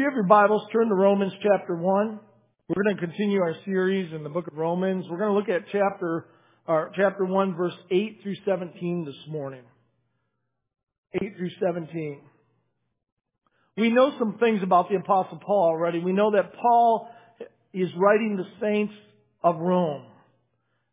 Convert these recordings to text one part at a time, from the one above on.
you have your Bibles, turn to Romans chapter 1. We're going to continue our series in the book of Romans. We're going to look at chapter, or chapter 1, verse 8 through 17 this morning. 8 through 17. We know some things about the Apostle Paul already. We know that Paul is writing the saints of Rome.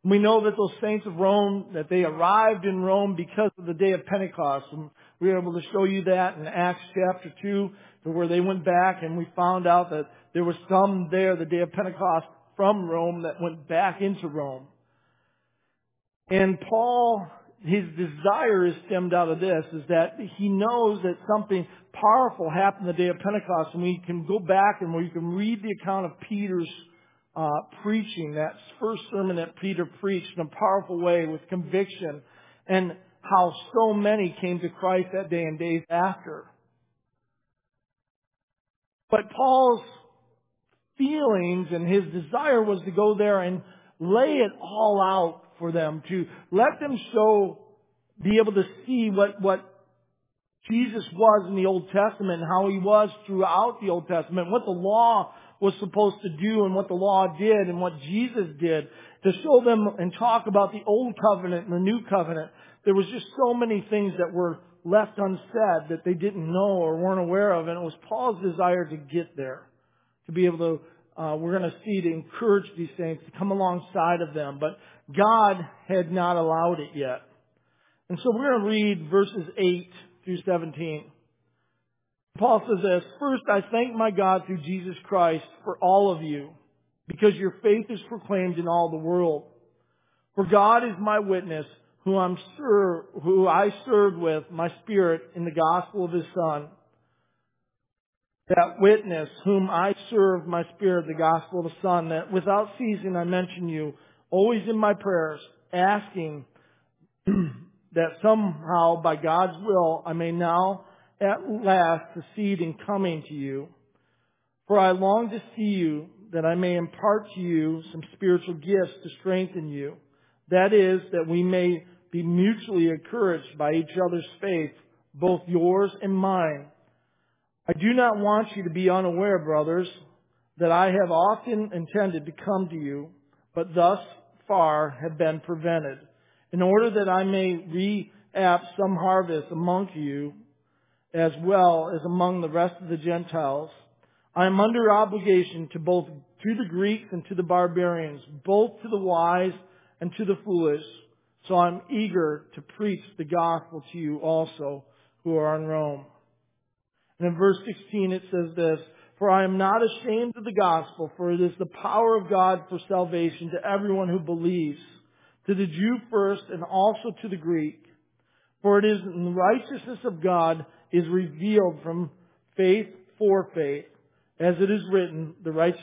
We know that those saints of Rome, that they arrived in Rome because of the day of Pentecost. And we were able to show you that in Acts chapter 2, where they went back and we found out that there was some there the day of Pentecost from Rome that went back into Rome. And Paul, his desire is stemmed out of this, is that he knows that something powerful happened the day of Pentecost and we can go back and we can read the account of Peter's uh, preaching, that first sermon that Peter preached in a powerful way with conviction, and how so many came to Christ that day and days after. But Paul's feelings and his desire was to go there and lay it all out for them, to let them show, be able to see what, what Jesus was in the Old Testament, and how he was throughout the Old Testament, what the law was supposed to do and what the law did and what Jesus did to show them and talk about the old covenant and the new covenant. There was just so many things that were left unsaid that they didn't know or weren't aware of. And it was Paul's desire to get there, to be able to, uh, we're going to see to encourage these saints to come alongside of them. But God had not allowed it yet. And so we're going to read verses 8 through 17. Paul says this, First, I thank my God through Jesus Christ for all of you, because your faith is proclaimed in all the world. For God is my witness, who I'm sure, who I served with my spirit in the gospel of his son. That witness whom I served my spirit, the gospel of the son, that without ceasing I mention you, always in my prayers, asking that somehow by God's will I may now at last succeed in coming to you. For I long to see you that I may impart to you some spiritual gifts to strengthen you. That is, that we may be mutually encouraged by each other's faith, both yours and mine. I do not want you to be unaware, brothers, that I have often intended to come to you, but thus far have been prevented, in order that I may reap some harvest among you as well as among the rest of the Gentiles. I am under obligation to both to the Greeks and to the barbarians, both to the wise and to the foolish. So I'm eager to preach the gospel to you also who are in Rome. And in verse 16 it says this, For I am not ashamed of the gospel, for it is the power of God for salvation to everyone who believes, to the Jew first and also to the Greek. For it is in the righteousness of God is revealed from faith for faith. As it is written, the righteous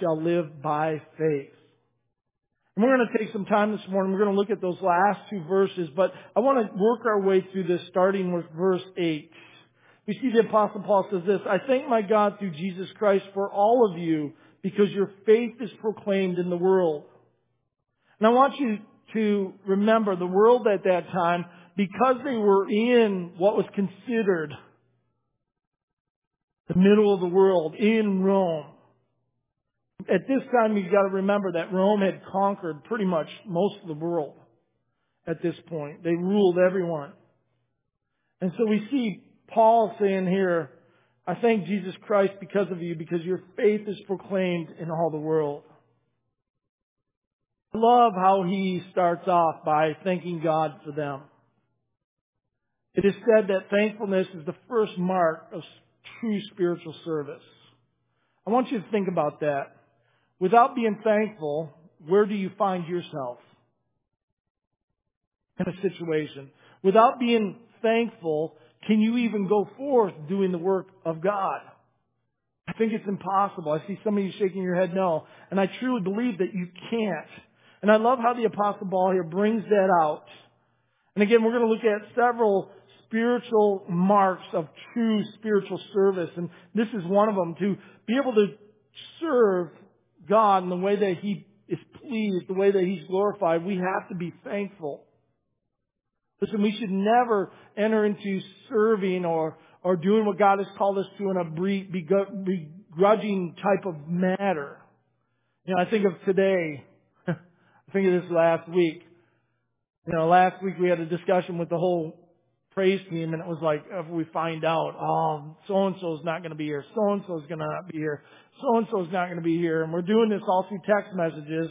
shall live by faith. And we're going to take some time this morning. We're going to look at those last two verses, but I want to work our way through this starting with verse 8. We see the apostle Paul says this, I thank my God through Jesus Christ for all of you because your faith is proclaimed in the world. And I want you to remember the world at that time because they were in what was considered the middle of the world, in Rome. At this time, you've got to remember that Rome had conquered pretty much most of the world at this point. They ruled everyone. And so we see Paul saying here, I thank Jesus Christ because of you, because your faith is proclaimed in all the world. I love how he starts off by thanking God for them. It is said that thankfulness is the first mark of true spiritual service. I want you to think about that. Without being thankful, where do you find yourself in a situation? Without being thankful, can you even go forth doing the work of God? I think it's impossible. I see some of you shaking your head no. And I truly believe that you can't. And I love how the Apostle Paul here brings that out. And again, we're going to look at several spiritual marks of true spiritual service. And this is one of them to be able to serve God in the way that He is pleased, the way that He's glorified. We have to be thankful. Listen, we should never enter into serving or, or doing what God has called us to in a begrudging type of matter. You know, I think of today, I think of this last week. You know, last week we had a discussion with the whole praise team and it was like, if we find out, um, oh, so and so is not going to be here, so and so is going to not be here, so and so is not going to be here, and we're doing this all through text messages,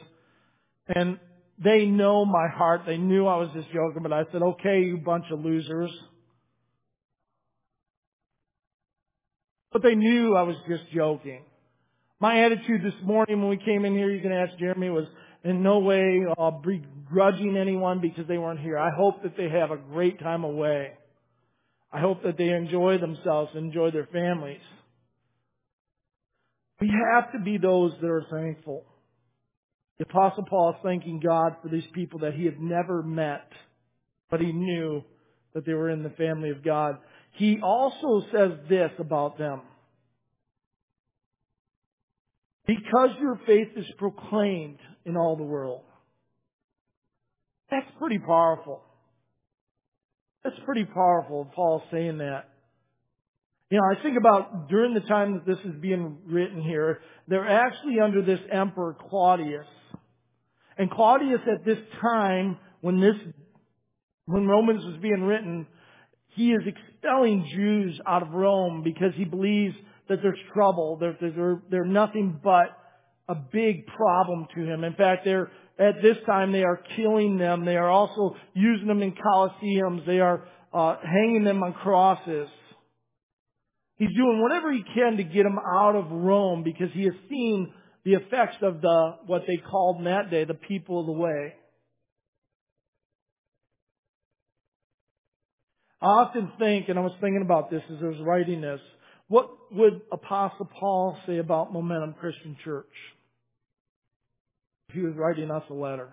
and they know my heart. They knew I was just joking, but I said, okay, you bunch of losers. But they knew I was just joking. My attitude this morning when we came in here, you can ask Jeremy, was in no way uh, begrudging anyone because they weren't here. I hope that they have a great time away. I hope that they enjoy themselves, enjoy their families. We have to be those that are thankful. The Apostle Paul is thanking God for these people that he had never met, but he knew that they were in the family of God. He also says this about them. Because your faith is proclaimed in all the world. That's pretty powerful. That's pretty powerful, Paul saying that. You know, I think about during the time that this is being written here, they're actually under this emperor Claudius. And Claudius at this time, when this, when Romans was being written, he is expelling Jews out of Rome because he believes that there's trouble. They're, they're, they're nothing but a big problem to him. In fact, they're, at this time they are killing them. They are also using them in coliseums. They are uh, hanging them on crosses. He's doing whatever he can to get them out of Rome because he has seen the effects of the, what they called in that day, the people of the way. I often think, and I was thinking about this as I was writing this, what would Apostle Paul say about Momentum Christian Church? He was writing us a letter.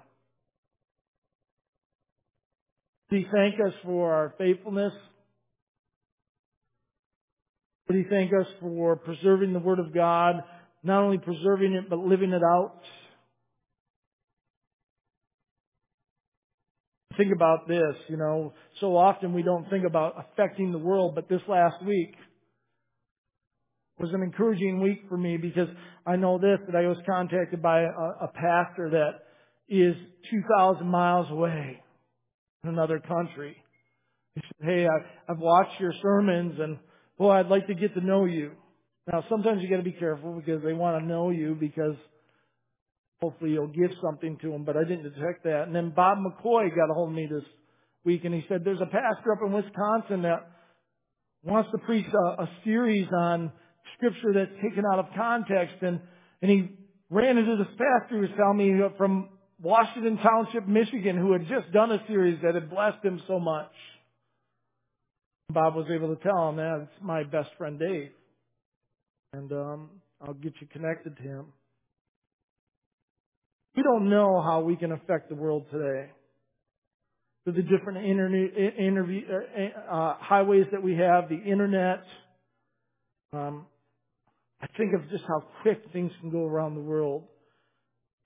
Did he thank us for our faithfulness? Did he thank us for preserving the Word of God, not only preserving it, but living it out? Think about this, you know, so often we don't think about affecting the world, but this last week, was an encouraging week for me because I know this, that I was contacted by a, a pastor that is 2,000 miles away in another country. He said, hey, I, I've watched your sermons and boy, I'd like to get to know you. Now, sometimes you got to be careful because they want to know you because hopefully you'll give something to them, but I didn't detect that. And then Bob McCoy got a hold of me this week and he said, there's a pastor up in Wisconsin that wants to preach a, a series on scripture that's taken out of context and, and he ran into this pastor who was telling me from Washington Township, Michigan, who had just done a series that had blessed him so much. Bob was able to tell him that it's my best friend Dave. And um, I'll get you connected to him. We don't know how we can affect the world today. Through the different interview, uh, uh, highways that we have, the internet, um, I think of just how quick things can go around the world.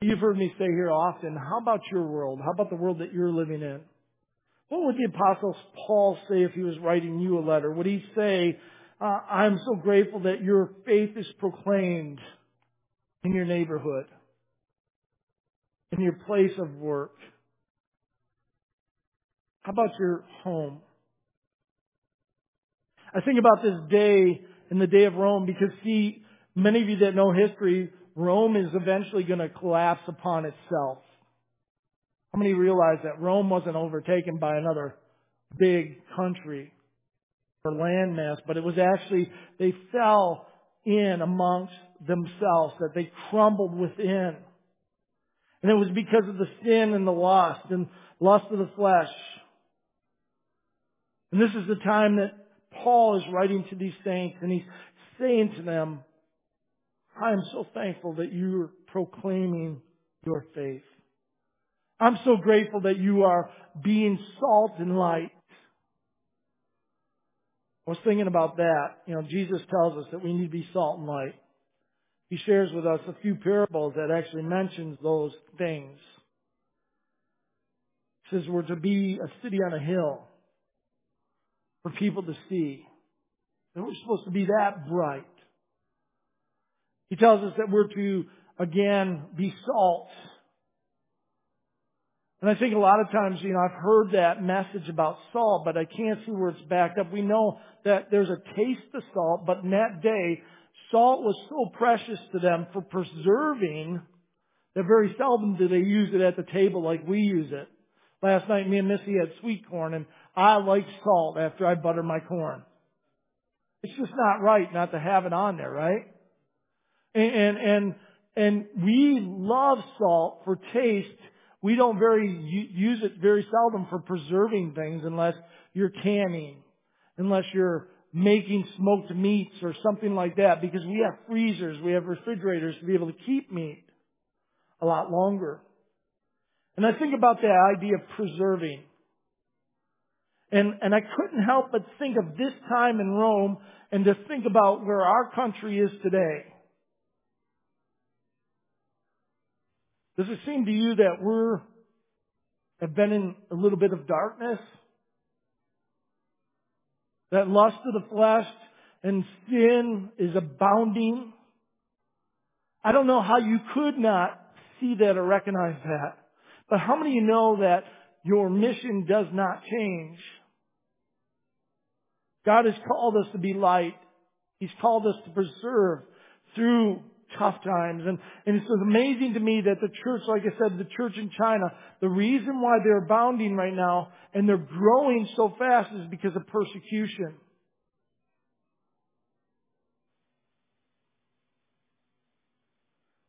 You've heard me say here often, how about your world? How about the world that you're living in? What would the apostle Paul say if he was writing you a letter? Would he say, uh, I'm so grateful that your faith is proclaimed in your neighborhood, in your place of work? How about your home? I think about this day in the day of Rome because see, many of you that know history, Rome is eventually going to collapse upon itself. How many realize that Rome wasn't overtaken by another big country or landmass, but it was actually, they fell in amongst themselves, that they crumbled within. And it was because of the sin and the lust and lust of the flesh. And this is the time that Paul is writing to these saints and he's saying to them, I am so thankful that you're proclaiming your faith. I'm so grateful that you are being salt and light. I was thinking about that. You know, Jesus tells us that we need to be salt and light. He shares with us a few parables that actually mentions those things. He says we're to be a city on a hill for people to see. That we're supposed to be that bright. He tells us that we're to, again, be salt. And I think a lot of times, you know, I've heard that message about salt, but I can't see where it's backed up. We know that there's a taste of salt, but in that day, salt was so precious to them for preserving that very seldom do they use it at the table like we use it. Last night, me and Missy had sweet corn, and I like salt after I butter my corn. It's just not right not to have it on there, right? And, and, and, we love salt for taste. We don't very, use it very seldom for preserving things unless you're canning, unless you're making smoked meats or something like that because we have freezers, we have refrigerators to be able to keep meat a lot longer. And I think about that idea of preserving. And, and I couldn't help but think of this time in Rome and to think about where our country is today. Does it seem to you that we're have been in a little bit of darkness? That lust of the flesh and sin is abounding? I don't know how you could not see that or recognize that. But how many of you know that your mission does not change? God has called us to be light. He's called us to preserve through tough times. And, and it's amazing to me that the church, like I said, the church in China, the reason why they're abounding right now and they're growing so fast is because of persecution.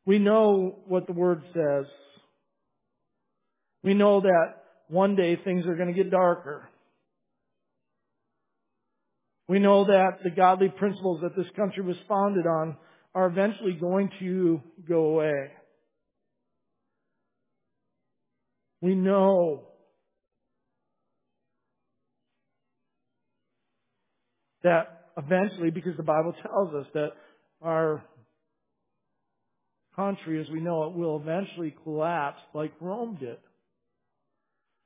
We know what the Word says. We know that one day things are going to get darker. We know that the godly principles that this country was founded on are eventually going to go away. We know that eventually, because the Bible tells us that our country as we know it will eventually collapse like Rome did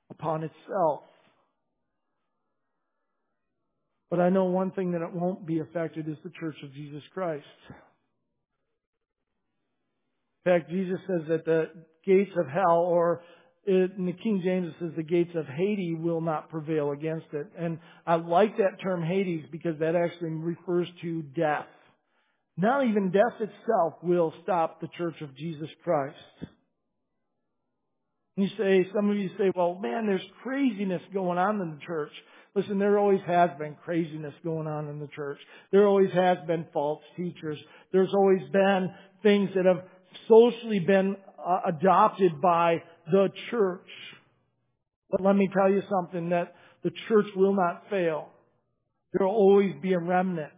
upon itself. But I know one thing that it won't be affected is the Church of Jesus Christ. Fact, Jesus says that the gates of hell, or in the King James it says the gates of Hades will not prevail against it. And I like that term Hades because that actually refers to death. Not even death itself will stop the church of Jesus Christ. You say, some of you say, well, man, there's craziness going on in the church. Listen, there always has been craziness going on in the church. There always has been false teachers. There's always been things that have socially been uh, adopted by the church. But let me tell you something that the church will not fail. There will always be a remnant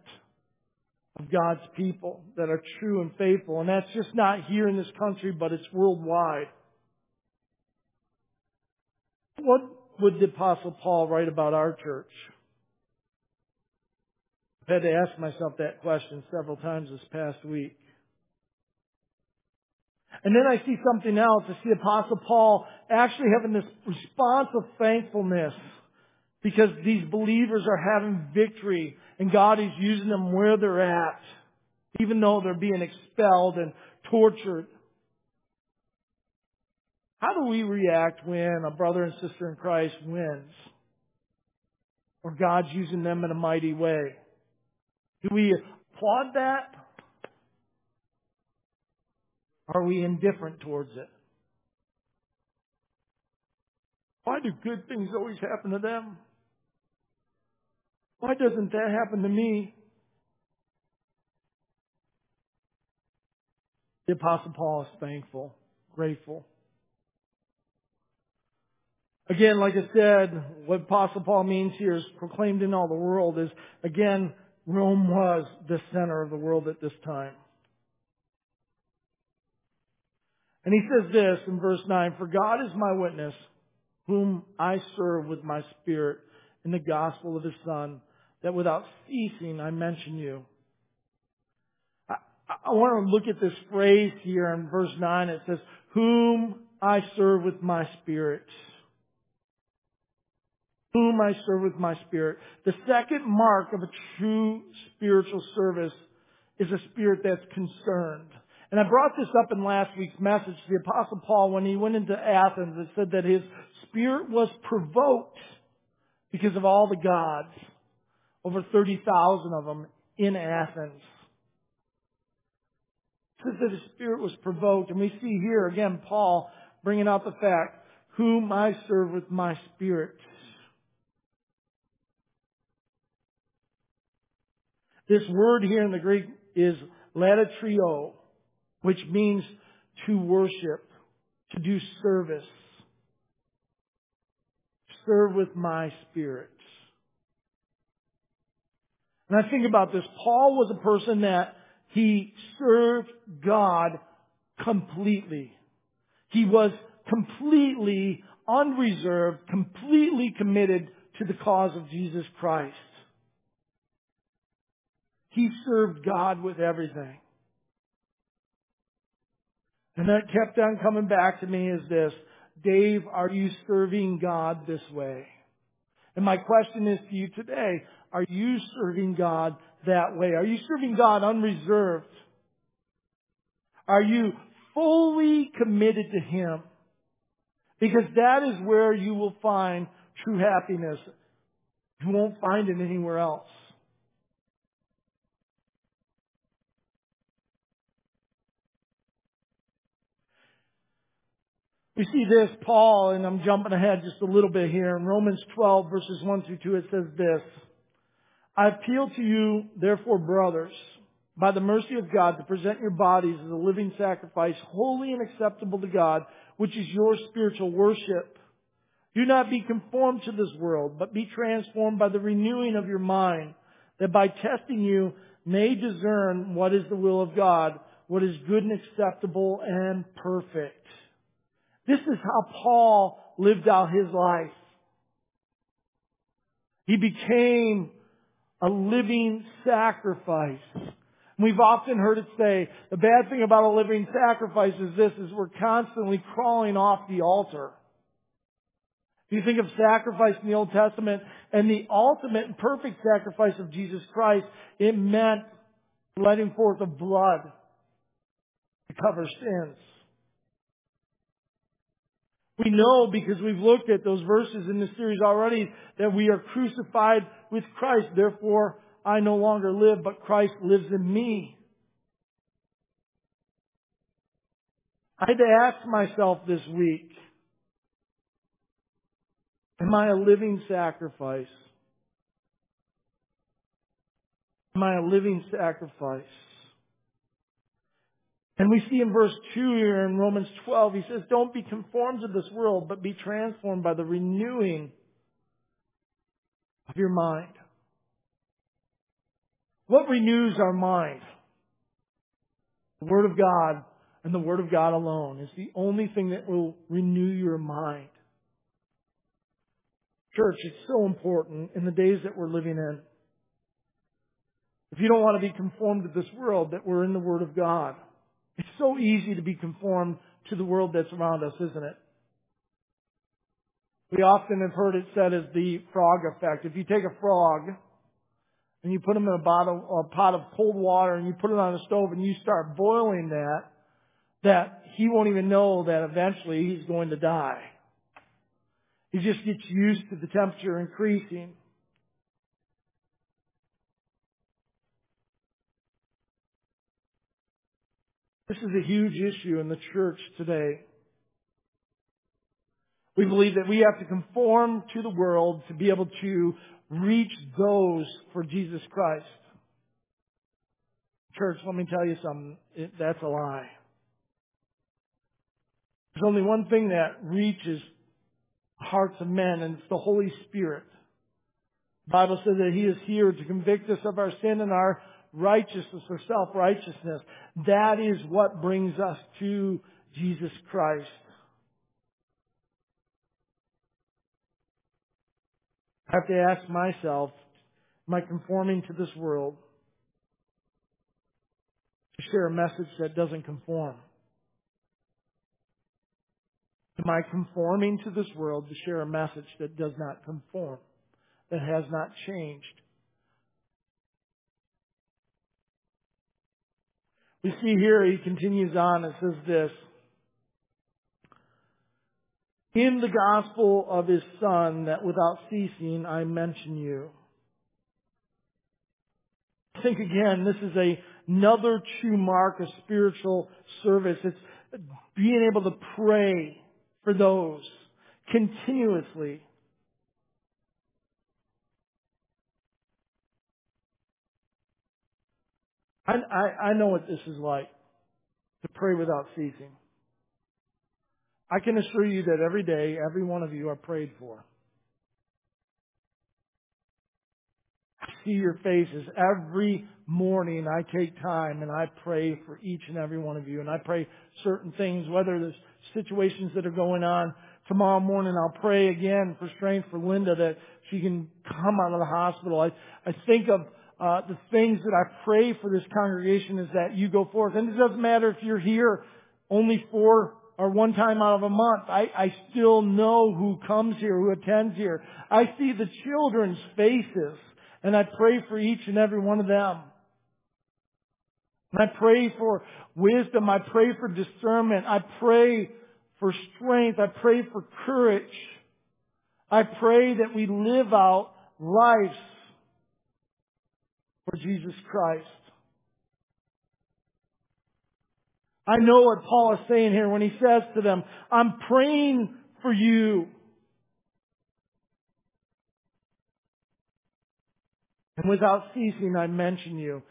of God's people that are true and faithful. And that's just not here in this country, but it's worldwide. What would the Apostle Paul write about our church? I've had to ask myself that question several times this past week. And then I see something else. I see Apostle Paul actually having this response of thankfulness because these believers are having victory and God is using them where they're at, even though they're being expelled and tortured. How do we react when a brother and sister in Christ wins? Or God's using them in a mighty way? Do we applaud that? Are we indifferent towards it? Why do good things always happen to them? Why doesn't that happen to me? The Apostle Paul is thankful, grateful. Again, like I said, what Apostle Paul means here is proclaimed in all the world is, again, Rome was the center of the world at this time. And he says this in verse 9, For God is my witness, whom I serve with my spirit in the gospel of his Son, that without ceasing I mention you. I, I want to look at this phrase here in verse 9. It says, whom I serve with my spirit. whom I serve with my spirit. The second mark of a true spiritual service is a spirit that's concerned. And I brought this up in last week's message. To the apostle Paul, when he went into Athens, it said that his spirit was provoked because of all the gods. Over 30,000 of them in Athens. It says that his spirit was provoked. And we see here again Paul bringing out the fact, whom I serve with my spirit. This word here in the Greek is latrio, which means to worship, to do service. Serve with my spirit. And I think about this. Paul was a person that he served God completely. He was completely unreserved, completely committed to the cause of Jesus Christ. He served God with everything. And that kept on coming back to me is this, Dave, are you serving God this way? And my question is to you today, are you serving God that way? Are you serving God unreserved? Are you fully committed to Him? Because that is where you will find true happiness. You won't find it anywhere else. We see this, Paul, and I'm jumping ahead just a little bit here. In Romans 12 verses 1 through 2, it says this. I appeal to you, therefore, brothers, by the mercy of God, to present your bodies as a living sacrifice, holy and acceptable to God, which is your spiritual worship. Do not be conformed to this world, but be transformed by the renewing of your mind, that by testing you may discern what is the will of God, what is good and acceptable and perfect. This is how Paul lived out his life. He became a living sacrifice. We've often heard it say, the bad thing about a living sacrifice is this, is we're constantly crawling off the altar. If you think of sacrifice in the Old Testament and the ultimate and perfect sacrifice of Jesus Christ, it meant letting forth of blood to cover sins. We know because we've looked at those verses in this series already that we are crucified with Christ. Therefore, I no longer live, but Christ lives in me. I had to ask myself this week, am I a living sacrifice? Am I a living sacrifice? And we see in verse 2 here in Romans 12, he says, Don't be conformed to this world, but be transformed by the renewing of your mind. What renews our mind? The Word of God and the Word of God alone is the only thing that will renew your mind. Church, it's so important in the days that we're living in. If you don't want to be conformed to this world, that we're in the Word of God. It's so easy to be conformed to the world that's around us, isn't it? We often have heard it said as the frog effect. If you take a frog and you put him in a, bottle, or a pot of cold water and you put it on a stove and you start boiling that, that he won't even know that eventually he's going to die. He just gets used to the temperature increasing. This is a huge issue in the church today. We believe that we have to conform to the world to be able to reach those for Jesus Christ. Church, let me tell you something. That's a lie. There's only one thing that reaches hearts of men, and it's the Holy Spirit. The Bible says that He is here to convict us of our sin and our righteousness or self-righteousness. That is what brings us to Jesus Christ. I have to ask myself, am I conforming to this world to share a message that doesn't conform? Am I conforming to this world to share a message that does not conform? that has not changed. We see here, he continues on, it says this. In the gospel of his son, that without ceasing I mention you. Think again, this is a, another true mark of spiritual service. It's being able to pray for those continuously. I, I, I know what this is like to pray without ceasing. I can assure you that every day, every one of you are prayed for. I see your faces every morning. I take time and I pray for each and every one of you. And I pray certain things, whether there's situations that are going on. Tomorrow morning I'll pray again for strength for Linda that she can come out of the hospital. I, I think of uh, the things that I pray for this congregation is that you go forth. And it doesn't matter if you're here only four or one time out of a month. I, I still know who comes here, who attends here. I see the children's faces and I pray for each and every one of them. And I pray for wisdom. I pray for discernment. I pray for strength. I pray for courage. I pray that we live out lives for Jesus Christ. I know what Paul is saying here when he says to them, I'm praying for you. And without ceasing, I mention you.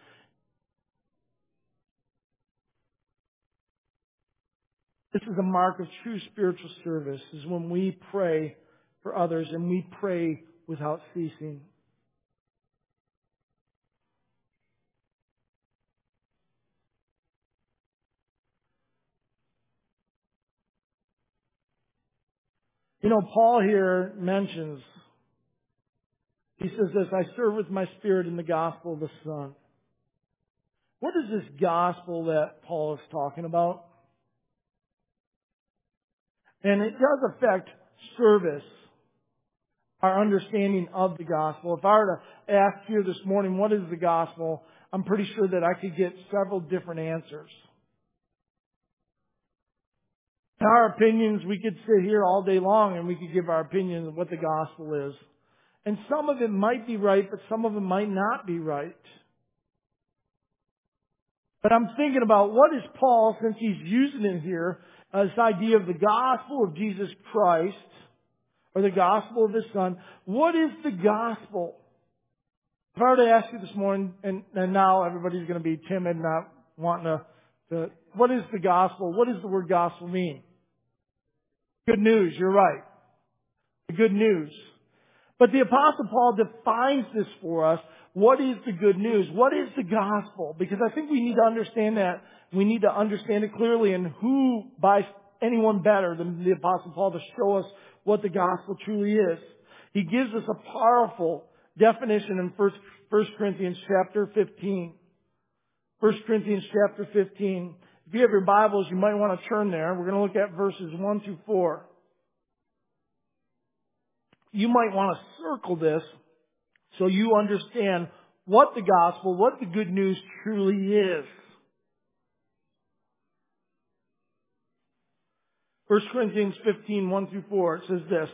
This is a mark of true spiritual service, is when we pray for others and we pray without ceasing. You know, Paul here mentions, he says this, I serve with my spirit in the gospel of the Son. What is this gospel that Paul is talking about? And it does affect service, our understanding of the gospel. If I were to ask you this morning, what is the gospel? I'm pretty sure that I could get several different answers. Our opinions, we could sit here all day long and we could give our opinion of what the gospel is. And some of it might be right, but some of it might not be right. But I'm thinking about what is Paul, since he's using it here, this idea of the gospel of Jesus Christ, or the gospel of his son. What is the gospel? If I were to ask you this morning, and, and now everybody's going to be timid, not wanting to, to, what is the gospel? What does the word gospel mean? Good news, you're right. The good news. But the apostle Paul defines this for us. What is the good news? What is the gospel? Because I think we need to understand that. We need to understand it clearly and who by anyone better than the apostle Paul to show us what the gospel truly is. He gives us a powerful definition in 1 Corinthians chapter 15. 1 Corinthians chapter 15. If you have your Bibles, you might want to turn there. We're going to look at verses 1 through 4. You might want to circle this so you understand what the gospel, what the good news truly is. 1 Corinthians 15, 1 through 4, it says this.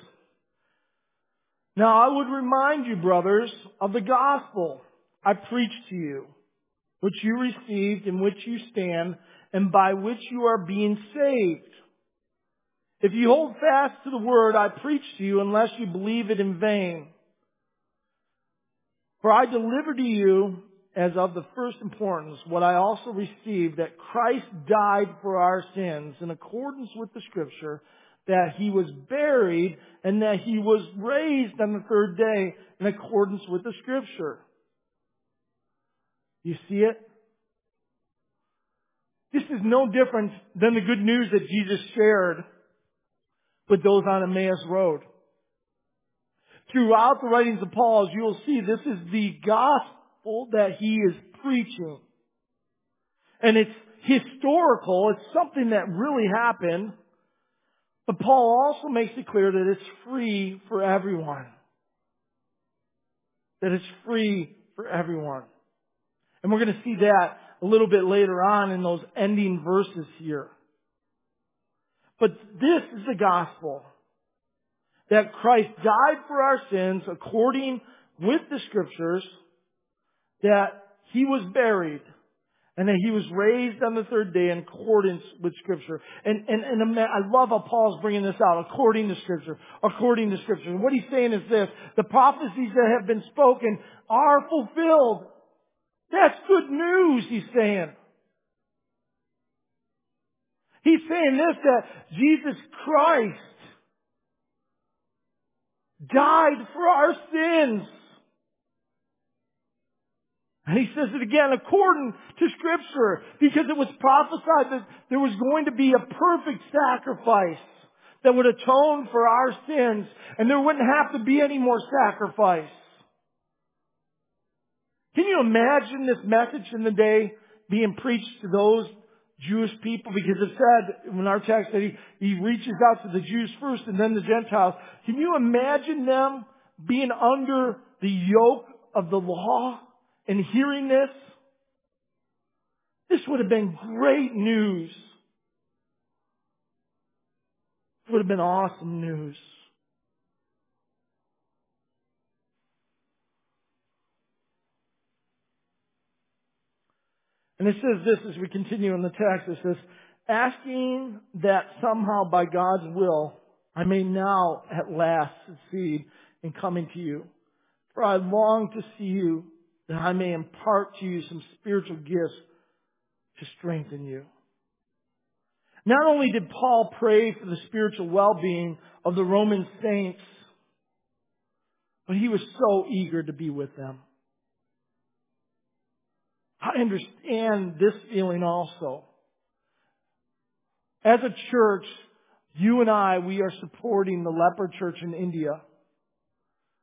Now I would remind you, brothers, of the gospel I preached to you, which you received, in which you stand, and by which you are being saved. If you hold fast to the word I preach to you, unless you believe it in vain. For I delivered to you as of the first importance what I also received that Christ died for our sins in accordance with the scripture, that he was buried and that he was raised on the third day in accordance with the scripture. You see it? This is no different than the good news that Jesus shared with those on Emmaus Road. Throughout the writings of Paul, as you will see, this is the gospel that he is preaching. And it's historical. It's something that really happened. But Paul also makes it clear that it's free for everyone. That it's free for everyone. And we're going to see that a little bit later on in those ending verses here. But this is the gospel. That Christ died for our sins according with the scriptures, that He was buried, and that He was raised on the third day in accordance with scripture. And, and, and I love how Paul's bringing this out, according to scripture, according to scripture. And what he's saying is this, the prophecies that have been spoken are fulfilled. That's good news, he's saying. He's saying this, that Jesus Christ died for our sins. And he says it again, according to scripture, because it was prophesied that there was going to be a perfect sacrifice that would atone for our sins, and there wouldn't have to be any more sacrifice. Can you imagine this message in the day being preached to those Jewish people? Because it said in our text that he, he reaches out to the Jews first and then the Gentiles. Can you imagine them being under the yoke of the law and hearing this? This would have been great news. It would have been awesome news. And it says this as we continue in the text. It says, asking that somehow by God's will I may now at last succeed in coming to you. For I long to see you that I may impart to you some spiritual gifts to strengthen you. Not only did Paul pray for the spiritual well-being of the Roman saints, but he was so eager to be with them. I understand this feeling also. As a church, you and I, we are supporting the leper church in India.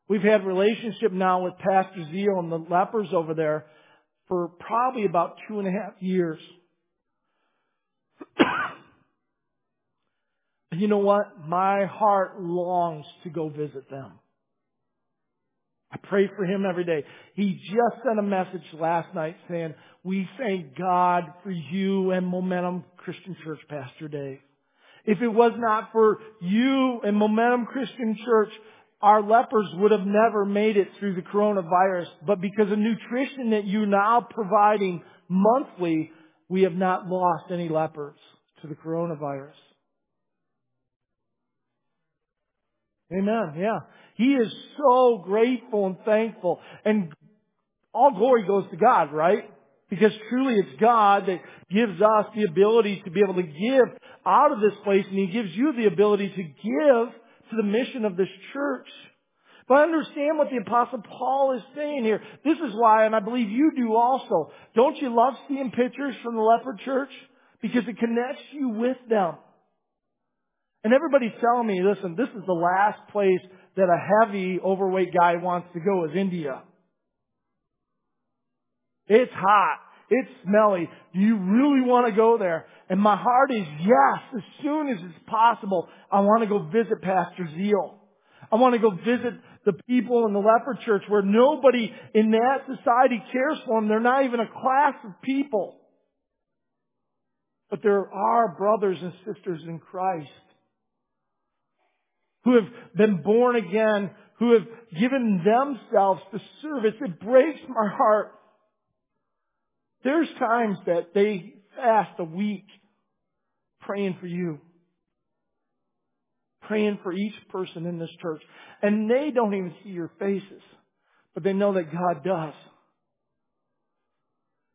We've had relationship now with Pastor Zeal and the lepers over there for probably about two and a half years. you know what? My heart longs to go visit them. I pray for him every day. He just sent a message last night saying, we thank God for you and Momentum Christian Church, Pastor Dave. If it was not for you and Momentum Christian Church, our lepers would have never made it through the coronavirus. But because of nutrition that you're now providing monthly, we have not lost any lepers to the coronavirus. Amen. Yeah. He is so grateful and thankful. And all glory goes to God, right? Because truly it's God that gives us the ability to be able to give out of this place and He gives you the ability to give to the mission of this church. But I understand what the apostle Paul is saying here. This is why, and I believe you do also. Don't you love seeing pictures from the leper church? Because it connects you with them. And everybody's telling me, listen, this is the last place that a heavy, overweight guy wants to go is India. It's hot. It's smelly. Do you really want to go there? And my heart is yes, as soon as it's possible, I want to go visit Pastor Zeal. I want to go visit the people in the leper church where nobody in that society cares for them. They're not even a class of people. But there are brothers and sisters in Christ who have been born again, who have given themselves to service. It breaks my heart. There's times that they fast a week praying for you. Praying for each person in this church. And they don't even see your faces, but they know that God does.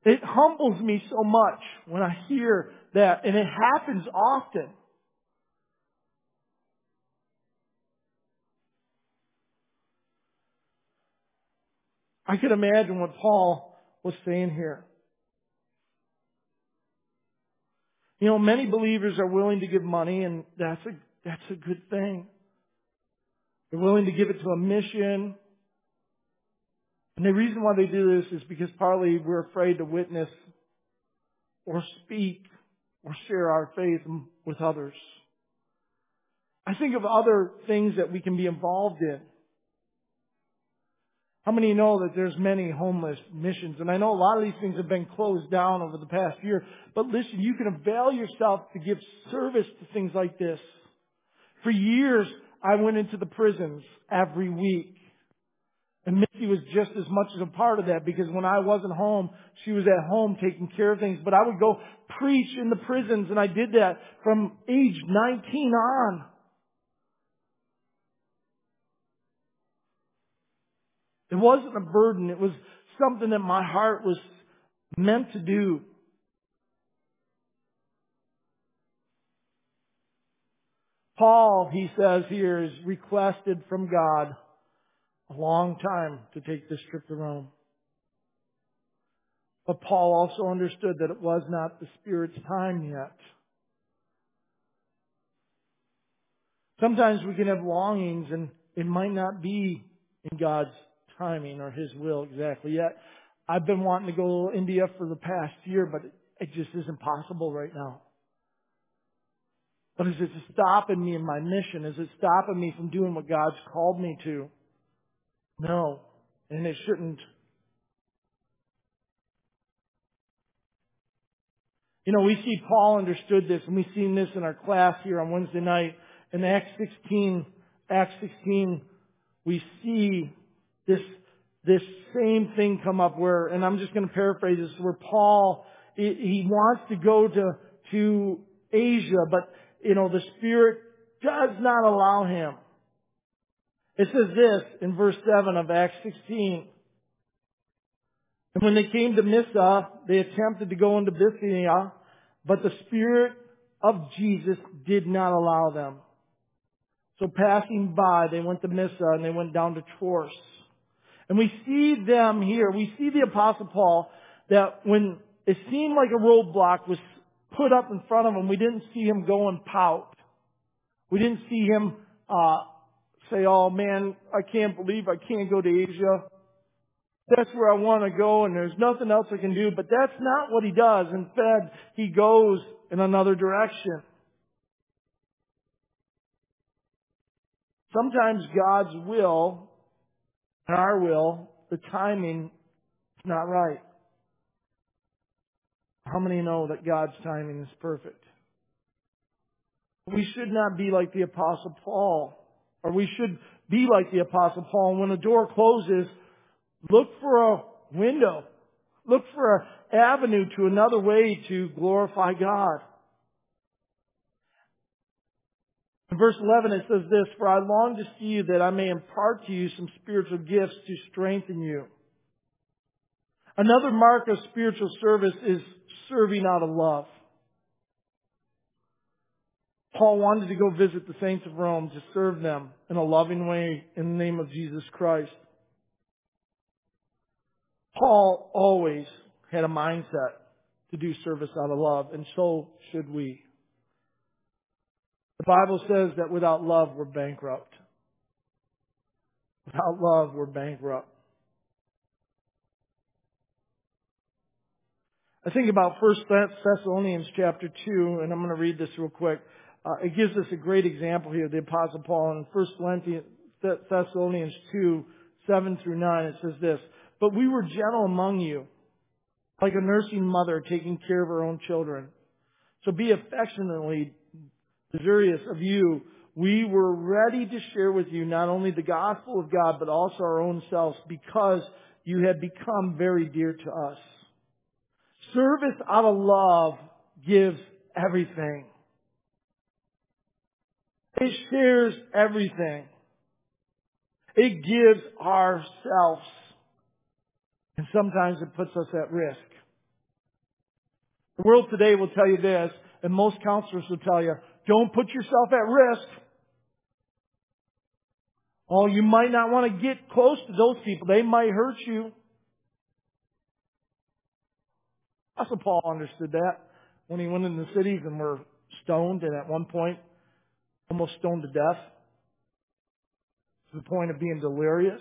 It humbles me so much when I hear that, and it happens often. I could imagine what Paul was saying here. You know, many believers are willing to give money and that's a, that's a good thing. They're willing to give it to a mission. And the reason why they do this is because partly we're afraid to witness or speak or share our faith with others. I think of other things that we can be involved in. How many know that there's many homeless missions? And I know a lot of these things have been closed down over the past year. But listen, you can avail yourself to give service to things like this. For years, I went into the prisons every week. And Missy was just as much as a part of that because when I wasn't home, she was at home taking care of things. But I would go preach in the prisons and I did that from age 19 on. It wasn't a burden. It was something that my heart was meant to do. Paul, he says here, is requested from God a long time to take this trip to Rome. But Paul also understood that it was not the Spirit's time yet. Sometimes we can have longings and it might not be in God's timing or His will exactly yet. I've been wanting to go to India for the past year, but it just isn't possible right now. But is it stopping me in my mission? Is it stopping me from doing what God's called me to? No. And it shouldn't. You know, we see Paul understood this, and we've seen this in our class here on Wednesday night. In Acts 16, Acts 16, we see this, this same thing come up where, and I'm just going to paraphrase this, where Paul, he wants to go to, to Asia, but, you know, the Spirit does not allow him. It says this in verse 7 of Acts 16. And when they came to Mysia, they attempted to go into Bithynia, but the Spirit of Jesus did not allow them. So passing by, they went to Mysia and they went down to Troas. And we see them here. We see the apostle Paul that when it seemed like a roadblock was put up in front of him, we didn't see him go and pout. We didn't see him uh, say, "Oh man, I can't believe I can't go to Asia. That's where I want to go, and there's nothing else I can do." But that's not what he does. Instead, he goes in another direction. Sometimes God's will and our will, the timing is not right. How many know that God's timing is perfect? We should not be like the apostle Paul, or we should be like the apostle Paul. When a door closes, look for a window. Look for an avenue to another way to glorify God. In verse 11 it says this, For I long to see you that I may impart to you some spiritual gifts to strengthen you. Another mark of spiritual service is serving out of love. Paul wanted to go visit the saints of Rome to serve them in a loving way in the name of Jesus Christ. Paul always had a mindset to do service out of love, and so should we. The Bible says that without love, we're bankrupt. Without love, we're bankrupt. I think about First Thessalonians chapter 2, and I'm going to read this real quick. Uh, it gives us a great example here, the Apostle Paul in First Thessalonians 2, 7 through 9. It says this, But we were gentle among you, like a nursing mother taking care of her own children. So be affectionately desirous of you, we were ready to share with you not only the gospel of God, but also our own selves because you had become very dear to us. Service out of love gives everything. It shares everything. It gives ourselves. And sometimes it puts us at risk. The world today will tell you this, and most counselors will tell you, don't put yourself at risk. Oh, you might not want to get close to those people. They might hurt you. Apostle Paul understood that when he went in the cities and were stoned and at one point almost stoned to death to the point of being delirious.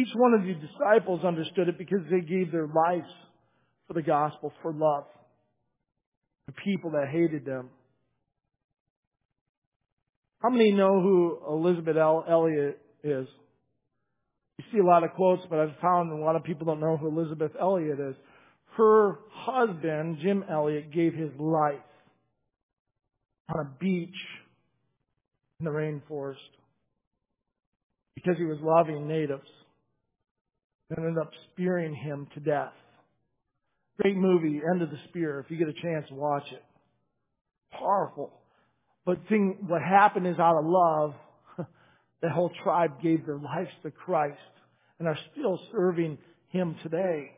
Each one of the disciples understood it because they gave their lives for the gospel, for love the people that hated them. How many know who Elisabeth Elliot is? You see a lot of quotes, but I've found a lot of people don't know who Elisabeth Elliot is. Her husband, Jim Elliot, gave his life on a beach in the rainforest because he was loving natives. ended up spearing him to death. Great movie, End of the Spear. If you get a chance, watch it. Powerful. But thing, what happened is out of love, the whole tribe gave their lives to Christ and are still serving Him today.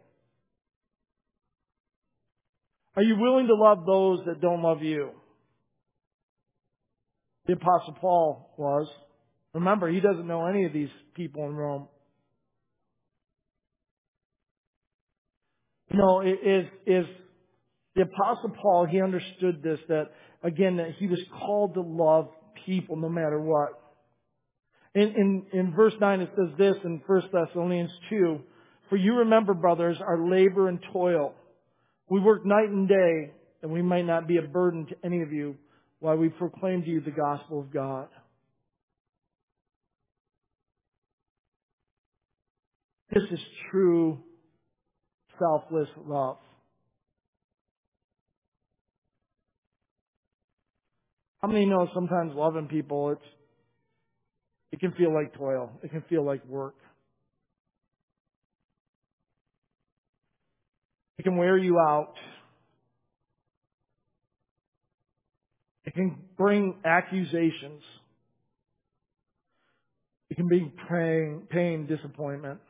Are you willing to love those that don't love you? The apostle Paul was. Remember, he doesn't know any of these people in Rome. You know, is, is the apostle Paul, he understood this, that again, that he was called to love people no matter what. In, in, in verse 9 it says this in 1 Thessalonians 2, For you remember, brothers, our labor and toil. We work night and day, and we might not be a burden to any of you while we proclaim to you the gospel of God. This is true selfless love. How many know sometimes loving people, it's, it can feel like toil. It can feel like work. It can wear you out. It can bring accusations. It can bring pain, pain, disappointment.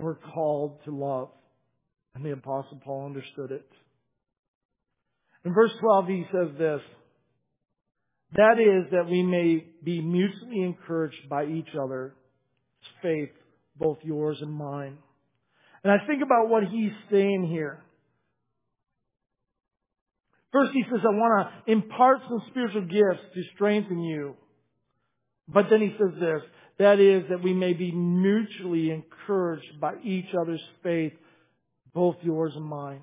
We're called to love. And the Apostle Paul understood it. In verse 12, he says this, that is that we may be mutually encouraged by each other's faith, both yours and mine. And I think about what he's saying here. First, he says, I want to impart some spiritual gifts to strengthen you. But then he says this, that is that we may be mutually encouraged by each other's faith, both yours and mine.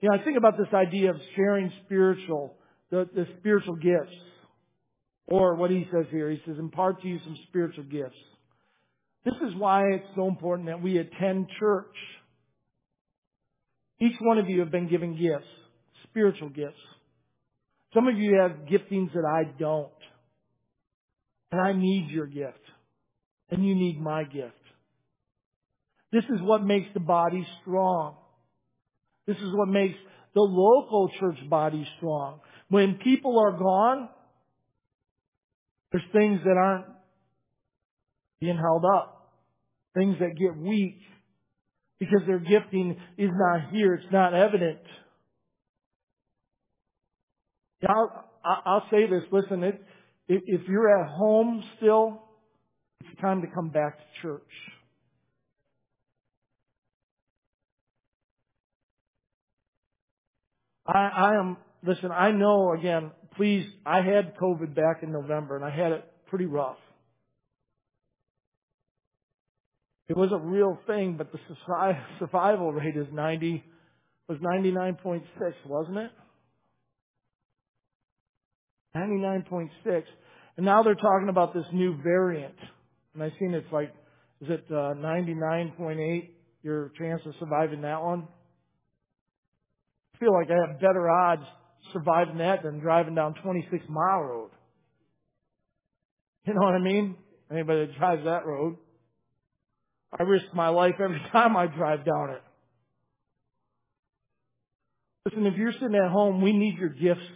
You know, I think about this idea of sharing spiritual, the, the spiritual gifts. Or what he says here, he says, impart to you some spiritual gifts. This is why it's so important that we attend church. Each one of you have been given gifts, spiritual gifts. Some of you have giftings that I don't. And I need your gift. And you need my gift. This is what makes the body strong. This is what makes the local church body strong. When people are gone, there's things that aren't being held up. Things that get weak because their gifting is not here. It's not evident. I'll, I'll say this. Listen, it, if you're at home still, it's time to come back to church. I, I am, listen, I know again, please, I had COVID back in November and I had it pretty rough. It was a real thing, but the survival rate is 90, was 99.6, wasn't it? 99.6. And now they're talking about this new variant. And I've seen it's like, is it uh, 99.8, your chance of surviving that one? I feel like I have better odds surviving that than driving down 26 mile road. You know what I mean? Anybody that drives that road. I risk my life every time I drive down it. Listen, if you're sitting at home, we need your gifts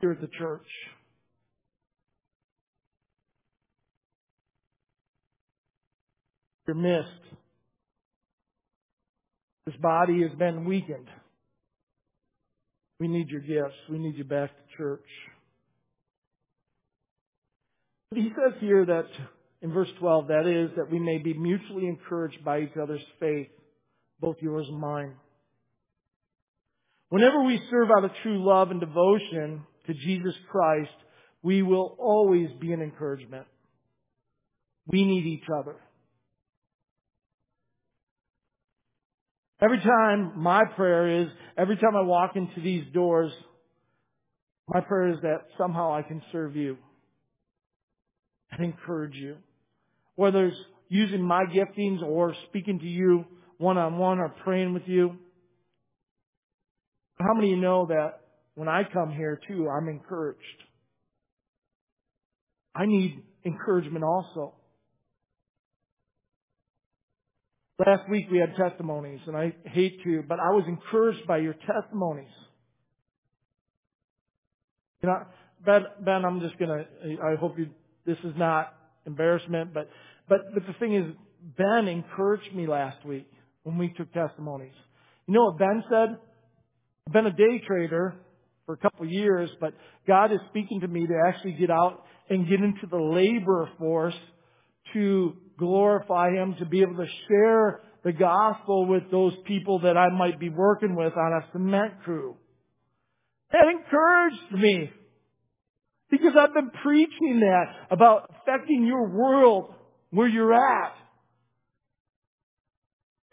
here at the church. You're missed. This body has been weakened. We need your gifts. We need you back to church. He says here that in verse 12, that is, that we may be mutually encouraged by each other's faith, both yours and mine. Whenever we serve out of true love and devotion to Jesus Christ, we will always be an encouragement. We need each other. Every time my prayer is, every time I walk into these doors, my prayer is that somehow I can serve you. and encourage you. Whether it's using my giftings or speaking to you one on one or praying with you. How many of you know that when I come here too, I'm encouraged? I need encouragement also. Last week we had testimonies, and I hate to, but I was encouraged by your testimonies. You know, Ben, Ben, I'm just gonna. I hope you. This is not embarrassment, but but but the thing is, Ben encouraged me last week when we took testimonies. You know what Ben said? I've been a day trader for a couple of years, but God is speaking to me to actually get out and get into the labor force to glorify Him, to be able to share the gospel with those people that I might be working with on a cement crew. That encouraged me. Because I've been preaching that about affecting your world where you're at.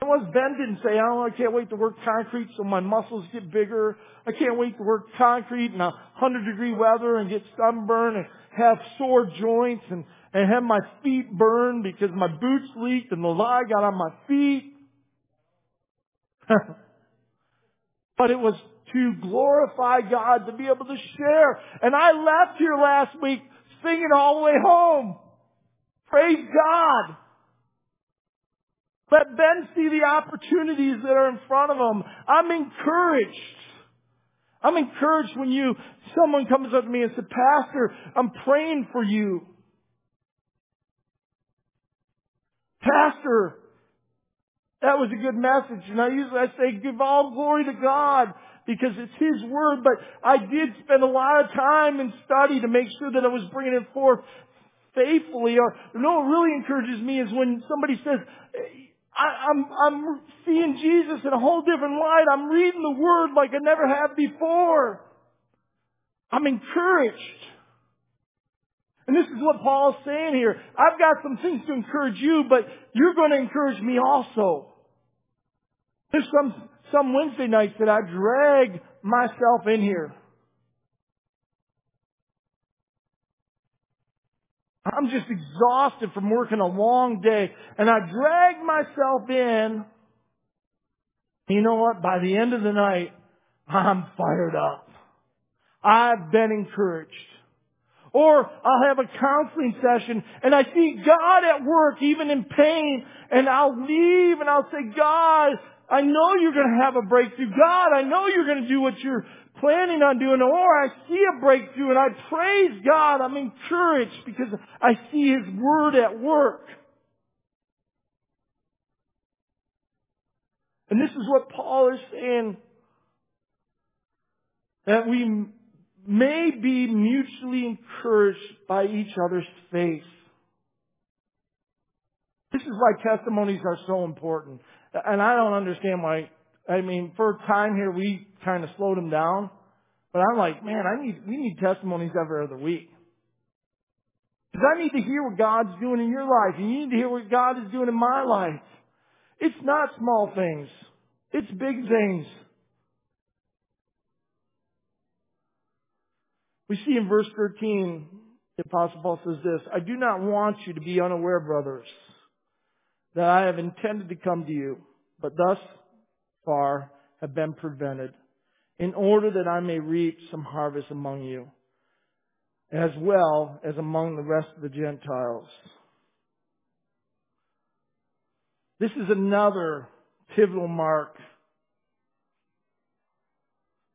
Was Ben didn't say, oh, I can't wait to work concrete so my muscles get bigger. I can't wait to work concrete in a hundred degree weather and get sunburn and have sore joints and, and have my feet burned because my boots leaked and the lye got on my feet. but it was to glorify God, to be able to share. And I left here last week singing all the way home. Praise God. Let Ben see the opportunities that are in front of him. I'm encouraged. I'm encouraged when you, someone comes up to me and says, Pastor, I'm praying for you. Pastor, that was a good message. And I usually I say, give all glory to God because it's His Word. But I did spend a lot of time in study to make sure that I was bringing it forth faithfully. Or you know what really encourages me is when somebody says, I, I'm, I'm seeing Jesus in a whole different light. I'm reading the Word like I never have before. I'm encouraged. And this is what Paul's saying here. I've got some things to encourage you, but you're going to encourage me also. There's some, some Wednesday nights that I drag myself in here. I'm just exhausted from working a long day and I drag myself in. You know what? By the end of the night, I'm fired up. I've been encouraged. Or I'll have a counseling session and I see God at work even in pain and I'll leave and I'll say, God, I know you're going to have a breakthrough. God, I know you're going to do what you're planning on doing. Or I see a breakthrough and I praise God. I'm encouraged because I see His Word at work. And this is what Paul is saying. That we may be mutually encouraged by each other's faith. This is why testimonies are so important. And I don't understand why, I mean, for a time here we kind of slowed them down. But I'm like, man, I need, we need testimonies every other week. Because I need to hear what God's doing in your life. And you need to hear what God is doing in my life. It's not small things. It's big things. We see in verse 13, the Apostle Paul says this, I do not want you to be unaware, brothers, that I have intended to come to you, but thus far have been prevented, in order that I may reap some harvest among you, as well as among the rest of the Gentiles. This is another pivotal mark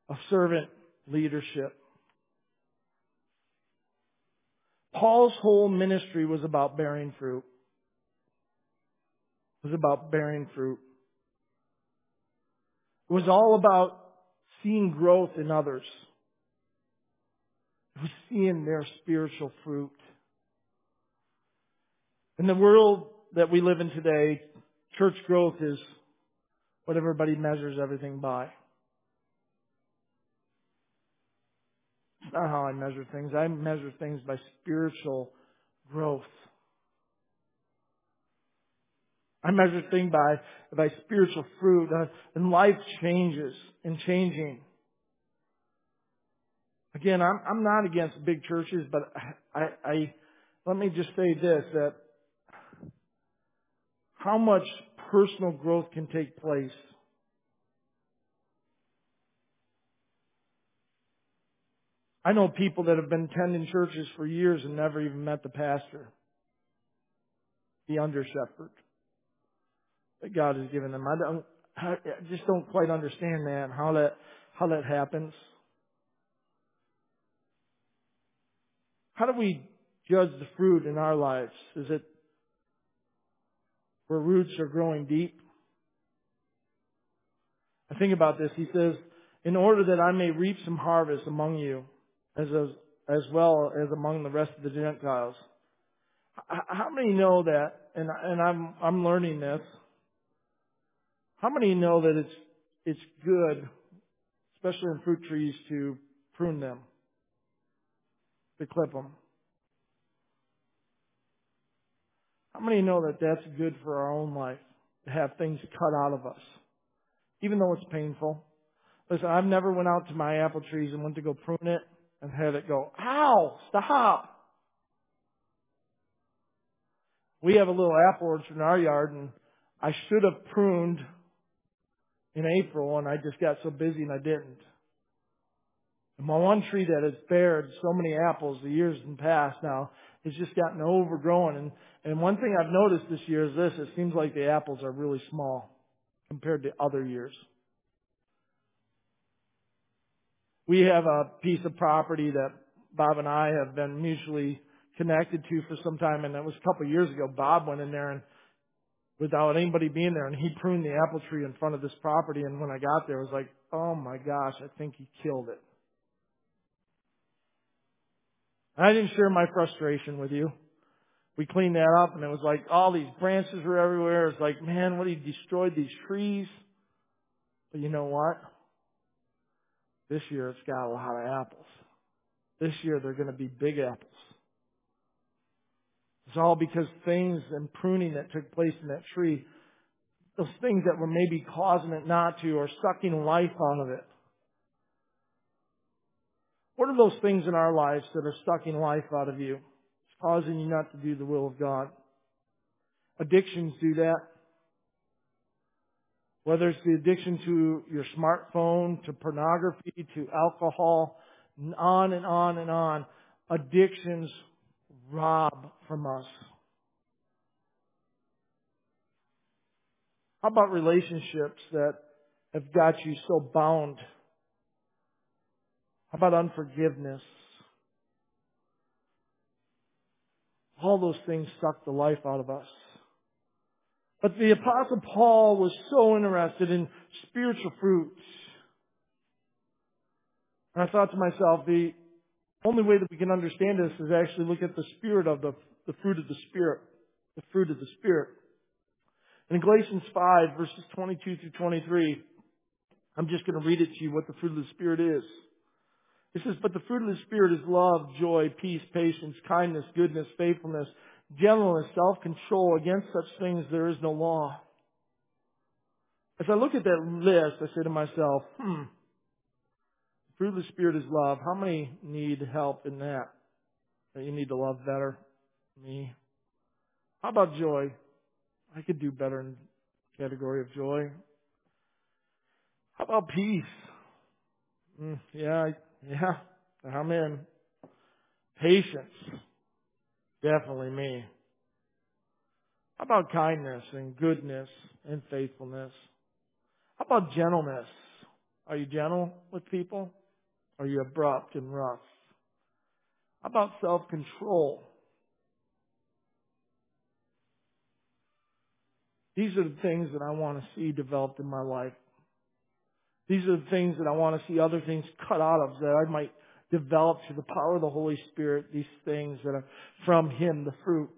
of servant leadership. Paul's whole ministry was about bearing fruit was about bearing fruit. It was all about seeing growth in others. It was seeing their spiritual fruit. In the world that we live in today, church growth is what everybody measures everything by. It's not how I measure things. I measure things by spiritual growth. I measure things by, by spiritual fruit uh, and life changes and changing. Again, I'm, I'm not against big churches, but I, I, let me just say this, that how much personal growth can take place. I know people that have been attending churches for years and never even met the pastor, the under shepherd that God has given them. I don't, I just don't quite understand that, how that, how that happens. How do we judge the fruit in our lives? Is it where roots are growing deep? I think about this. He says, in order that I may reap some harvest among you, as, as, as well as among the rest of the Gentiles. How many know that, and, and I'm, I'm learning this, how many know that it's, it's good, especially in fruit trees, to prune them, to clip them? How many know that that's good for our own life, to have things cut out of us, even though it's painful? Listen, I've never went out to my apple trees and went to go prune it and had it go, ow, stop. We have a little apple orchard in our yard and I should have pruned in April and I just got so busy and I didn't. And my one tree that has bared so many apples the years in past now has just gotten overgrown. And, and one thing I've noticed this year is this, it seems like the apples are really small compared to other years. We have a piece of property that Bob and I have been mutually connected to for some time, and that was a couple of years ago. Bob went in there and without anybody being there, and he pruned the apple tree in front of this property. And when I got there, I was like, "Oh my gosh, I think he killed it." I didn't share my frustration with you. We cleaned that up, and it was like all these branches were everywhere. It's like, man, what he destroyed these trees. But you know what? This year it's got a lot of apples. This year they're going to be big apples. It's all because things and pruning that took place in that tree, those things that were maybe causing it not to or sucking life out of it. What are those things in our lives that are sucking life out of you? It's causing you not to do the will of God. Addictions do that. Whether it's the addiction to your smartphone, to pornography, to alcohol, on and on and on. Addictions rob from us. How about relationships that have got you so bound? How about unforgiveness? All those things suck the life out of us. But the apostle Paul was so interested in spiritual fruits. And I thought to myself, the only way that we can understand this is actually look at the spirit of the, the fruit of the spirit. The fruit of the spirit. And In Galatians 5 verses 22 through 23, I'm just going to read it to you what the fruit of the spirit is. It says, but the fruit of the Spirit is love, joy, peace, patience, kindness, goodness, faithfulness, gentleness, self-control. Against such things there is no law. As I look at that list, I say to myself, hmm, fruit of the Spirit is love. How many need help in that? That you need to love better? Me. How about joy? I could do better in the category of joy. How about peace? Mm, yeah, yeah, I'm in. Patience. Definitely me. How about kindness and goodness and faithfulness? How about gentleness? Are you gentle with people? Are you abrupt and rough? How about self-control? These are the things that I want to see developed in my life. These are the things that I want to see other things cut out of that I might develop through the power of the Holy Spirit, these things that are from Him, the fruit.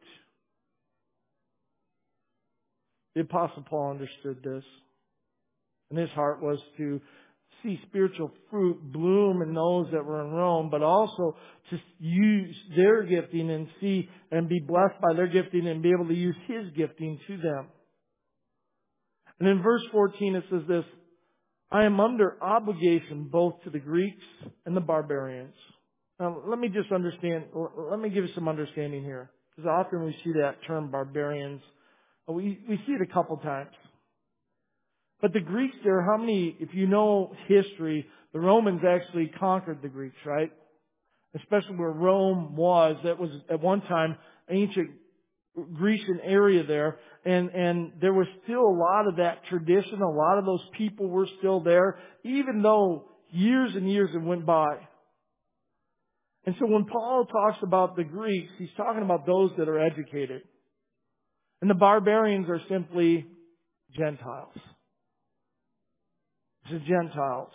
The Apostle Paul understood this. And his heart was to see spiritual fruit bloom in those that were in Rome, but also to use their gifting and see and be blessed by their gifting and be able to use his gifting to them. And in verse 14 it says this, I am under obligation both to the Greeks and the barbarians. Now, let me just understand, let me give you some understanding here. Because often we see that term barbarians. We, we see it a couple times. But the Greeks there, how many, if you know history, the Romans actually conquered the Greeks, right? Especially where Rome was. That was at one time ancient Grecian area there. And, and there was still a lot of that tradition. A lot of those people were still there, even though years and years have went by. And so when Paul talks about the Greeks, he's talking about those that are educated. And the barbarians are simply Gentiles. The Gentiles.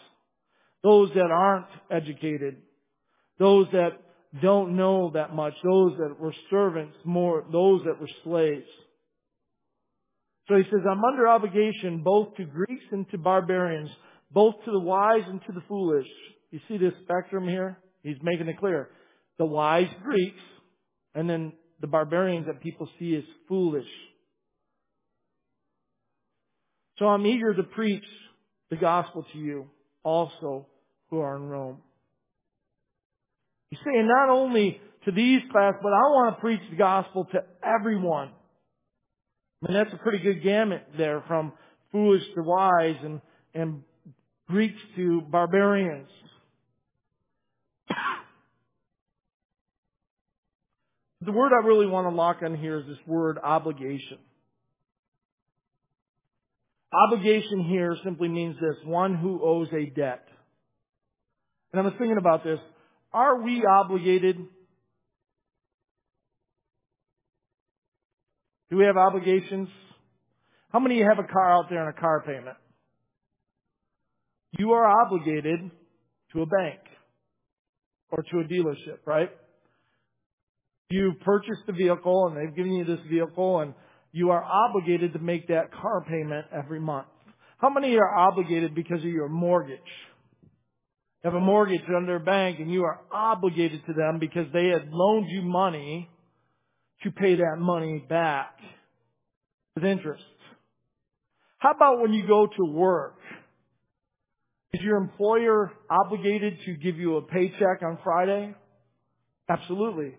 Those that aren't educated. Those that don't know that much. Those that were servants more, those that were slaves. So he says, I'm under obligation both to Greeks and to barbarians, both to the wise and to the foolish. You see this spectrum here? He's making it clear. The wise Greeks, and then the barbarians that people see as foolish. So I'm eager to preach the gospel to you also who are in Rome. He's saying not only to these class, but I want to preach the gospel to everyone. I mean, that's a pretty good gamut there from foolish to wise and, and Greeks to barbarians. The word I really want to lock on here is this word obligation. Obligation here simply means this, one who owes a debt. And I was thinking about this. Are we obligated? Do we have obligations? How many of you have a car out there on a car payment? You are obligated to a bank or to a dealership, right? You purchased the vehicle and they've given you this vehicle and you are obligated to make that car payment every month. How many are obligated because of your mortgage? You have a mortgage under a bank and you are obligated to them because they had loaned you money to pay that money back with interest. How about when you go to work? Is your employer obligated to give you a paycheck on Friday? Absolutely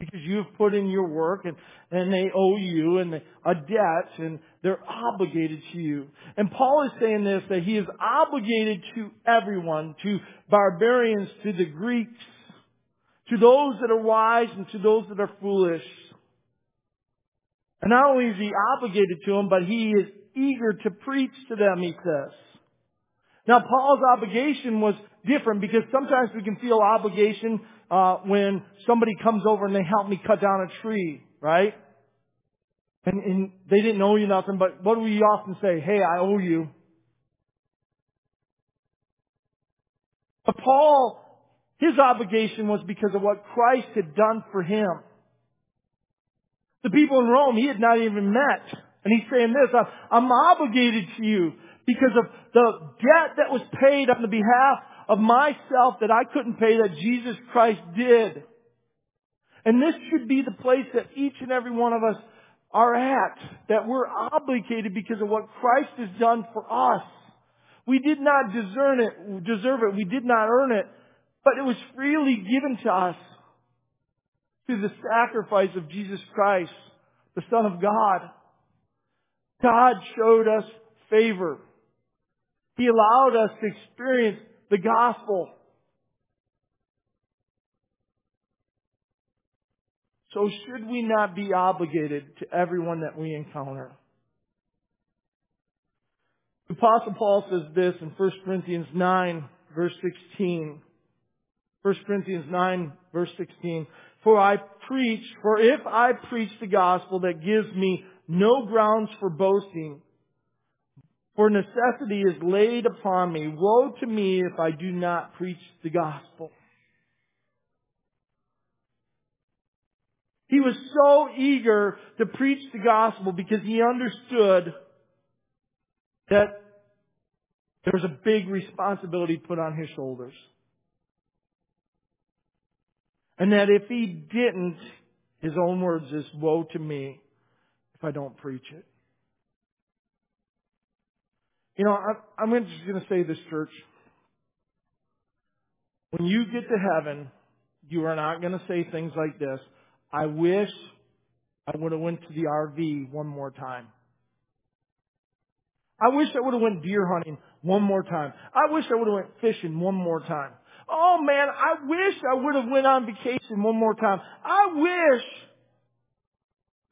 because you've put in your work and, and they owe you and a debt and they're obligated to you. And Paul is saying this, that he is obligated to everyone, to barbarians, to the Greeks, to those that are wise and to those that are foolish. And not only is he obligated to them, but he is eager to preach to them, he says. Now Paul's obligation was different because sometimes we can feel obligation uh, when somebody comes over and they help me cut down a tree, right? And, and they didn't owe you nothing, but what do we often say? Hey, I owe you. But Paul, his obligation was because of what Christ had done for him. The people in Rome, he had not even met. And he's saying this, I'm obligated to you because of the debt that was paid on the behalf of myself that I couldn't pay that Jesus Christ did. And this should be the place that each and every one of us are at, that we're obligated because of what Christ has done for us. We did not deserve it, deserve it. We did not earn it, but it was freely given to us through the sacrifice of Jesus Christ, the Son of God. God showed us favor. He allowed us to experience the gospel. So should we not be obligated to everyone that we encounter? The Apostle Paul says this in 1 Corinthians 9 verse 16. 1 Corinthians 9 verse 16. For I preach, for if I preach the gospel that gives me no grounds for boasting, for necessity is laid upon me. Woe to me if I do not preach the gospel. He was so eager to preach the gospel because he understood that there was a big responsibility put on his shoulders. And that if he didn't, his own words is, woe to me if I don't preach it. You know, I'm, just going to say this, church. When you get to heaven, you are not going to say things like this. I wish I would have went to the RV one more time. I wish I would have went deer hunting one more time. I wish I would have went fishing one more time. Oh man, I wish I would have went on vacation one more time. I wish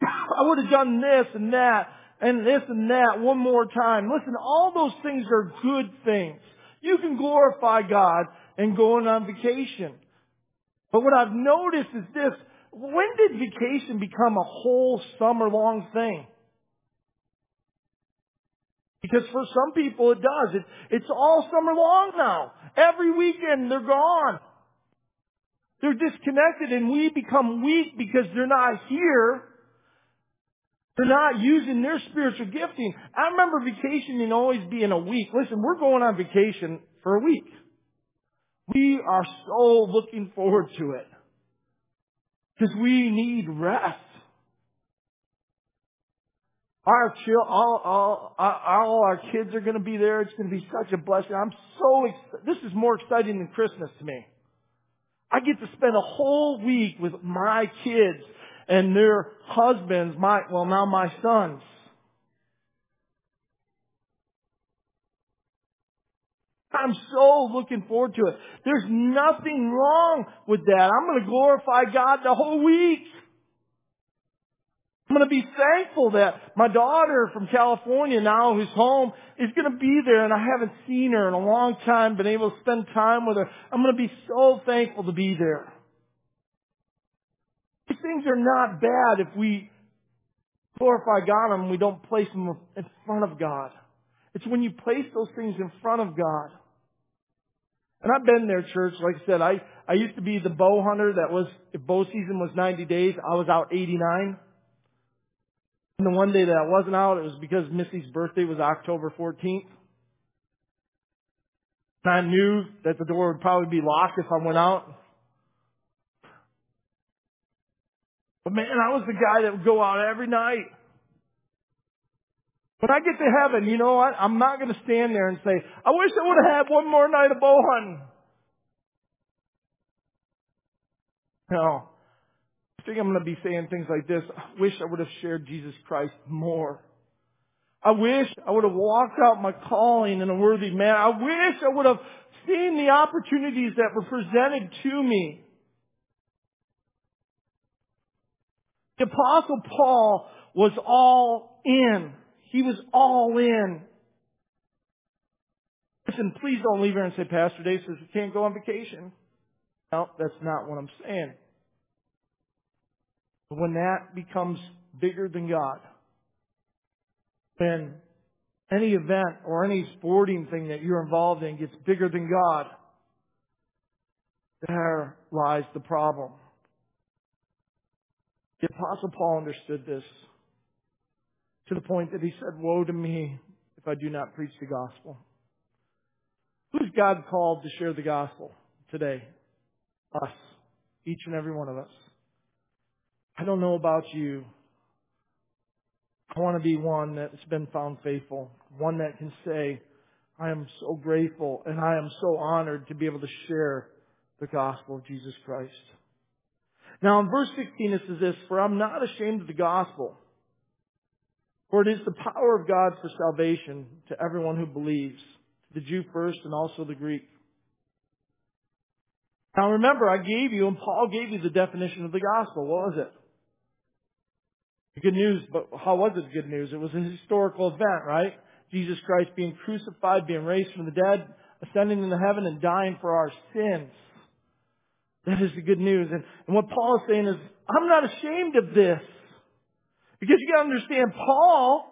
I would have done this and that and this and that one more time. Listen, all those things are good things. You can glorify God and going on vacation. But what I've noticed is this, when did vacation become a whole summer long thing? Because for some people it does. It, it's all summer long now. Every weekend they're gone. They're disconnected and we become weak because they're not here. They're not using their spiritual gifting. I remember vacationing always being a week. Listen, we're going on vacation for a week. We are so looking forward to it. Because we need rest. Our chil- all, all, all our kids are going to be there. It's going to be such a blessing. I'm so excited. This is more exciting than Christmas to me. I get to spend a whole week with my kids and their husbands, my, well now my sons. I'm so looking forward to it. There's nothing wrong with that. I'm going to glorify God the whole week. I'm going to be thankful that my daughter from California now who's home is going to be there and I haven't seen her in a long time, been able to spend time with her. I'm going to be so thankful to be there. These things are not bad if we glorify God and we don't place them in front of God. It's when you place those things in front of God. And I've been there, church. Like I said, I, I used to be the bow hunter that was, if bow season was 90 days, I was out 89. And the one day that I wasn't out, it was because Missy's birthday was October 14th. And I knew that the door would probably be locked if I went out. But man, I was the guy that would go out every night. When I get to heaven, you know what? I'm not going to stand there and say, I wish I would have had one more night of bow hunting. No. I think I'm going to be saying things like this. I wish I would have shared Jesus Christ more. I wish I would have walked out my calling in a worthy manner. I wish I would have seen the opportunities that were presented to me. The apostle Paul was all in. He was all in. Listen, please don't leave here and say, Pastor Dave says we can't go on vacation. No, that's not what I'm saying. But when that becomes bigger than God, when any event or any sporting thing that you're involved in gets bigger than God, there lies the problem. The apostle Paul understood this to the point that he said, woe to me if I do not preach the gospel. Who's God called to share the gospel today? Us. Each and every one of us. I don't know about you. I want to be one that's been found faithful. One that can say, I am so grateful and I am so honored to be able to share the gospel of Jesus Christ. Now in verse 16 it says this, For I'm not ashamed of the gospel for it is the power of God for salvation to everyone who believes, to the Jew first and also the Greek. Now remember, I gave you, and Paul gave you the definition of the gospel. What was it? The good news, but how was it good news? It was a historical event, right? Jesus Christ being crucified, being raised from the dead, ascending into heaven, and dying for our sins. That is the good news. And, and what Paul is saying is, I'm not ashamed of this. Because you gotta understand, Paul,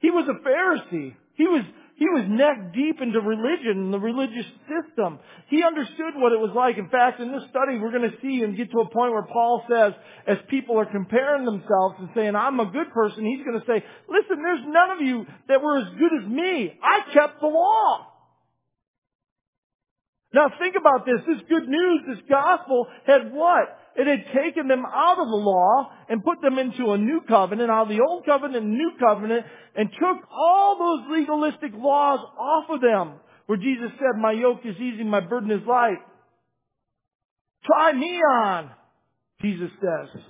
he was a Pharisee. He was, he was neck deep into religion and the religious system. He understood what it was like. In fact, in this study, we're going to see and get to a point where Paul says, as people are comparing themselves and saying, I'm a good person, he's going to say, listen, there's none of you that were as good as me. I kept the law. Now think about this. This good news, this gospel had what? It had taken them out of the law and put them into a new covenant, out of the old covenant and new covenant, and took all those legalistic laws off of them. Where Jesus said, my yoke is easy, my burden is light. Try me on, Jesus says.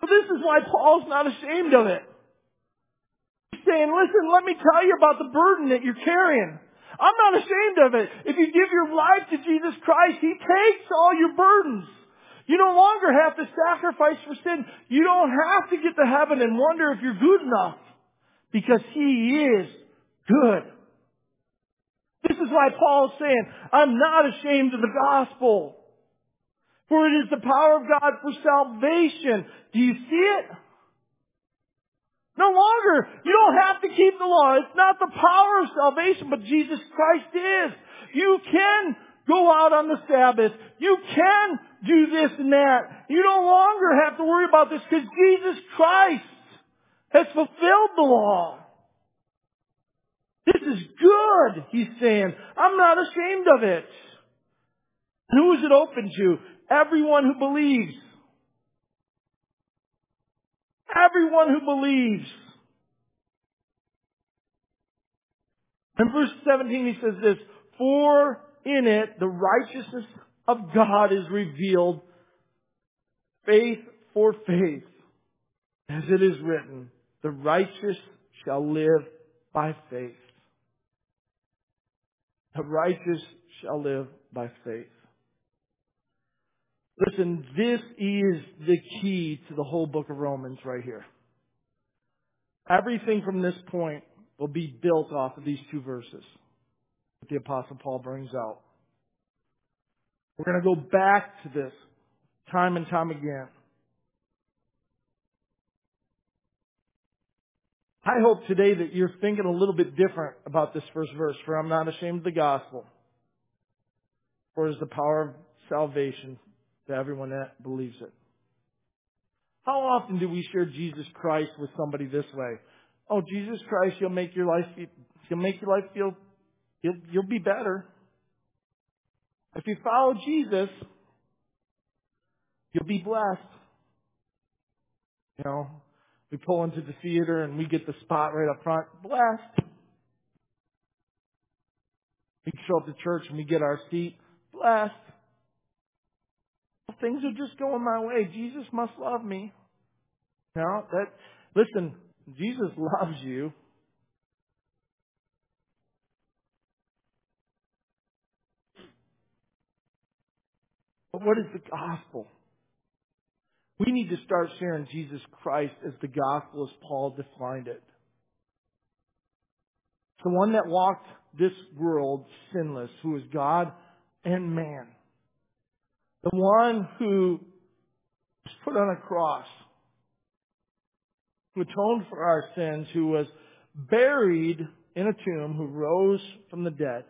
But this is why Paul's not ashamed of it. He's saying, listen, let me tell you about the burden that you're carrying. I'm not ashamed of it. If you give your life to Jesus Christ, He takes all your burdens. You no longer have to sacrifice for sin. You don't have to get to heaven and wonder if you're good enough. Because He is good. This is why Paul is saying, I'm not ashamed of the gospel. For it is the power of God for salvation. Do you see it? No longer. You don't have to keep the law. It's not the power of salvation, but Jesus Christ is. You can go out on the Sabbath. You can do this and that. You no longer have to worry about this because Jesus Christ has fulfilled the law. This is good, he's saying. I'm not ashamed of it. Who is it open to? Everyone who believes. Everyone who believes. In verse 17 he says this, For in it the righteousness of God is revealed, faith for faith. As it is written, the righteous shall live by faith. The righteous shall live by faith. Listen, this is the key to the whole book of Romans right here. Everything from this point will be built off of these two verses that the apostle Paul brings out. We're going to go back to this time and time again. I hope today that you're thinking a little bit different about this first verse, for I'm not ashamed of the gospel. For it is the power of salvation to everyone that believes it. How often do we share Jesus Christ with somebody this way? Oh, Jesus Christ, you'll make your life, you'll make your life feel, you'll, you'll be better. If you follow Jesus, you'll be blessed. You know, we pull into the theater and we get the spot right up front. Blessed. We show up to church and we get our seat. Blessed. Things are just going my way. Jesus must love me. Now that, listen, Jesus loves you. But what is the gospel? We need to start sharing Jesus Christ as the gospel as Paul defined it. The one that walked this world sinless, who is God and man. The one who was put on a cross, who atoned for our sins, who was buried in a tomb, who rose from the dead,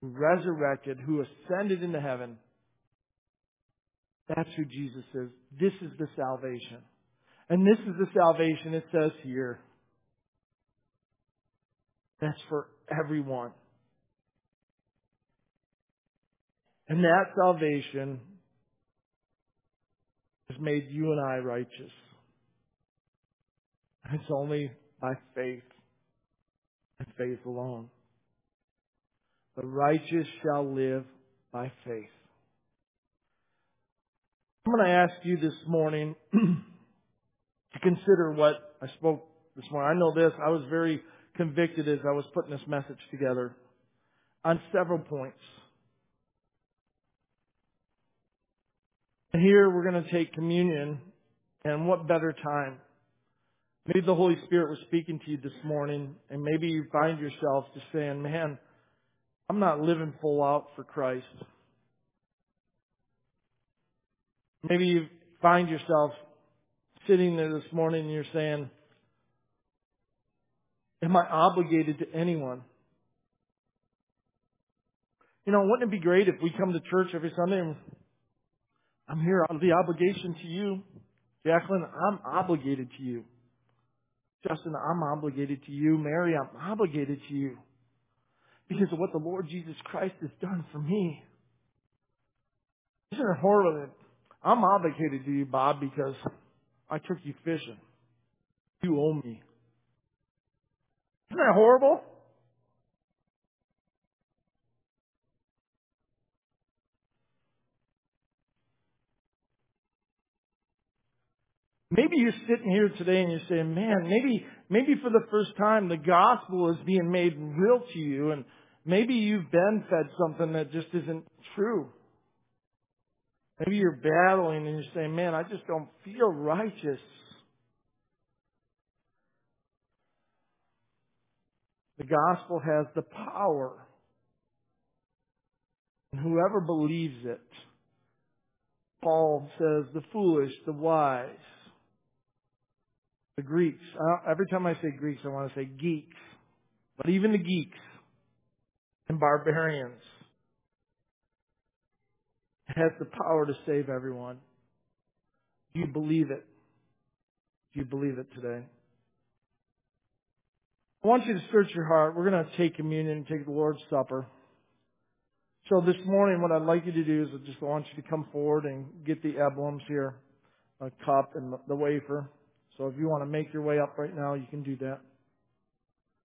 who resurrected, who ascended into heaven. That's who Jesus is. This is the salvation. And this is the salvation it says here. That's for everyone. And that salvation has made you and I righteous. It's only by faith and faith alone. The righteous shall live by faith. I'm going to ask you this morning to consider what I spoke this morning. I know this. I was very convicted as I was putting this message together on several points. Here we're going to take communion, and what better time? Maybe the Holy Spirit was speaking to you this morning, and maybe you find yourself just saying, man, I'm not living full out for Christ. Maybe you find yourself sitting there this morning and you're saying, Am I obligated to anyone? You know, wouldn't it be great if we come to church every Sunday and I'm here out of the obligation to you. Jacqueline, I'm obligated to you. Justin, I'm obligated to you. Mary, I'm obligated to you. Because of what the Lord Jesus Christ has done for me. Isn't it horrible? I'm obligated to you, Bob, because I took you fishing. You owe me. Isn't that horrible? Maybe you're sitting here today and you're saying, man, maybe, maybe for the first time the gospel is being made real to you and maybe you've been fed something that just isn't true. Maybe you're battling and you're saying, man, I just don't feel righteous. The gospel has the power. And whoever believes it, Paul says, the foolish, the wise, the Greeks. every time I say Greeks, I want to say geeks. But even the geeks and barbarians has the power to save everyone. Do you believe it? Do you believe it today? I want you to search your heart. We're going to take communion and take the Lord's Supper. So this morning, what I'd like you to do is I just want you to come forward and get the emblems here, a cup and the wafer. So if you want to make your way up right now, you can do that.